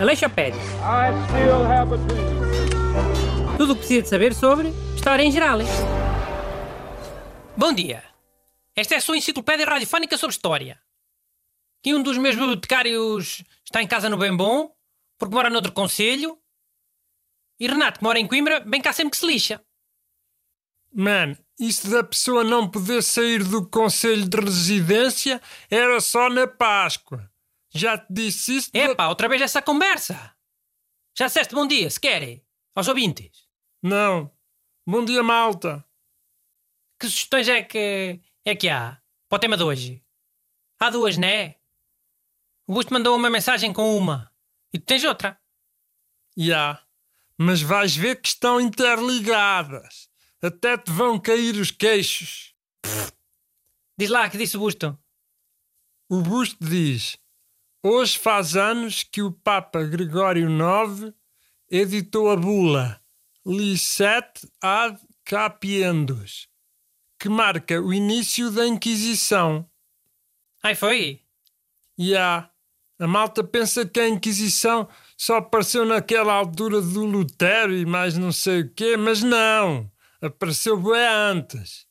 Aleixopédia. I still have a dream. Tudo o que precisa de saber sobre História em geral. Bom dia. Esta é a sua enciclopédia radiofónica sobre história. E um dos meus bibliotecários está em casa no Bem Bom, porque mora noutro conselho. E Renato, que mora em Coimbra, bem cá sempre que se lixa. Man, isso da pessoa não poder sair do conselho de residência era só na Páscoa. Já te disse isso? Epá, outra vez essa conversa. Já disseste bom dia, se querem, aos ouvintes. Não. Bom dia, malta. Que sugestões é que, é que há para o tema de hoje? Há duas, né? O Busto mandou uma mensagem com uma e tu tens outra. Já. Mas vais ver que estão interligadas. Até te vão cair os queixos. Diz lá que disse o Busto. O busto diz: Hoje faz anos que o Papa Gregório IX editou a bula Licet ad Capiendos, que marca o início da Inquisição. Ai, foi? E há. A malta pensa que a Inquisição só apareceu naquela altura do Lutero e mais não sei o quê, mas não. Apareceu bem antes.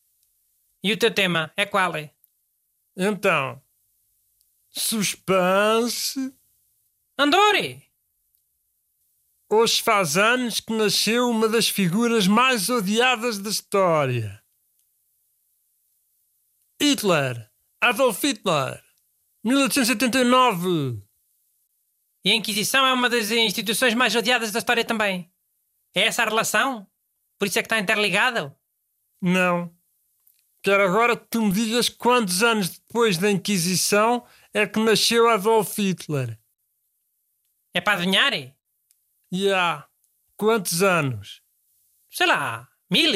E o teu tema é qual? É? Então, suspense. Andore! Hoje faz anos que nasceu uma das figuras mais odiadas da história. Hitler. Adolf Hitler. 1879. E a Inquisição é uma das instituições mais odiadas da história também. É essa a relação? Por isso é que está interligado? Não. Quero agora que tu me digas quantos anos depois da Inquisição é que nasceu Adolf Hitler. É para adivinhar? E há quantos anos? Sei lá, mil?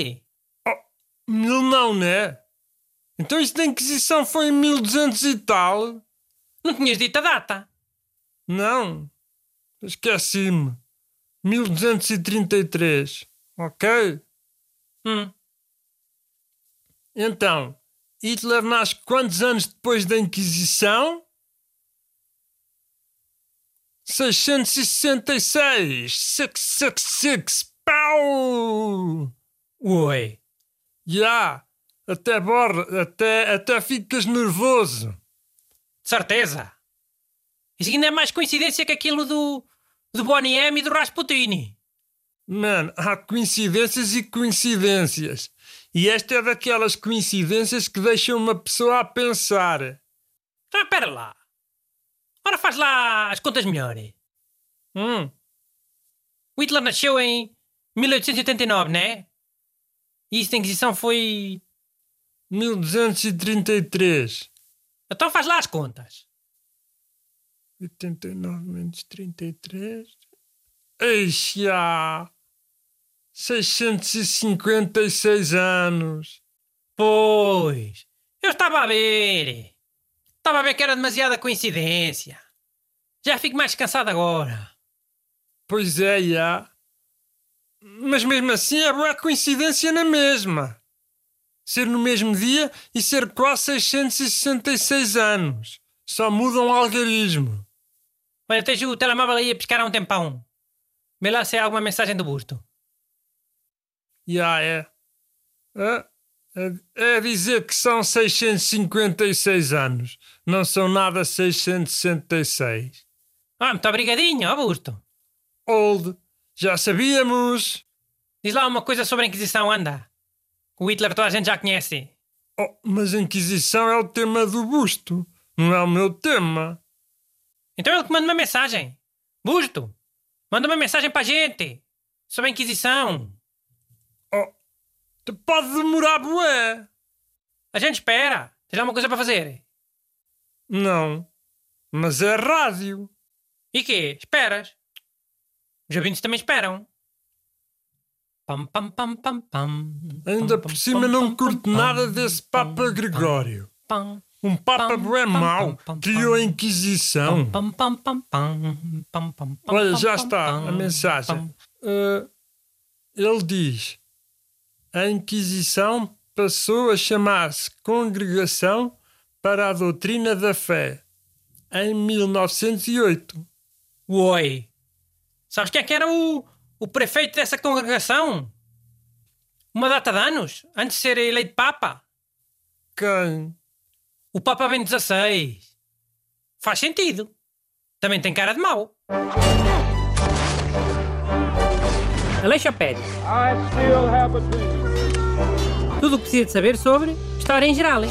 Mil não, né? Então isso da Inquisição foi em 1200 e tal? Não tinhas dito a data. Não. Esqueci-me. 1233. Ok? Hum. Então, Hitler nasce quantos anos depois da Inquisição? 666! 666! Pau! Oi. Já! Até borra, até, até ficas nervoso. De certeza. Isso ainda é mais coincidência que aquilo do, do Bonnie M e do Rasputini. Mano, há coincidências e coincidências. E esta é daquelas coincidências que deixam uma pessoa a pensar. Ah, espera lá. Ora faz lá as contas melhores. Hum, O Hitler nasceu em 1889, né? E isso da Inquisição foi... 1233. Então faz lá as contas. 89 menos 33. Eixe, já! 656 anos. Pois. Eu estava a ver. Estava a ver que era demasiada coincidência. Já fico mais cansado agora. Pois é, já. Mas mesmo assim é boa coincidência na mesma. Ser no mesmo dia e ser quase 666 anos. Só muda um algarismo. Olha, tens o telemóvel aí a pescar há um tempão. Vê lá se há alguma mensagem do busto. Já é. É, é. é dizer que são 656 anos. Não são nada 666. Ah, muito obrigadinho, ó busto. Old. Já sabíamos. Diz lá uma coisa sobre a Inquisição, anda. O Hitler toda a gente já conhece. Oh, mas a Inquisição é o tema do busto. Não é o meu tema. Então ele que manda uma mensagem. Busto, manda uma mensagem para a gente. Sobre a Inquisição. Oh, pode demorar, bué. A gente espera. Tens alguma coisa para fazer? Não. Mas é rádio. E quê? Esperas? Os ouvintes também esperam. Pam, pam, pam, pam, pam. Ainda por cima não curto nada desse Papa Gregório. Um Papa bué mau. Criou a. Inquisição. Olha, já está a mensagem. Uh, ele diz: a Inquisição passou a chamar-se Congregação para a Doutrina da Fé. em 1908. Oi. Sabes quem é que era o, o prefeito dessa congregação? Uma data de anos, antes de ser eleito Papa. Quem? O Papa Bento XVI. Faz sentido. Também tem cara de mau. Aleixopédia. I still have a dream. Tudo o que precisa de saber sobre História em Geral.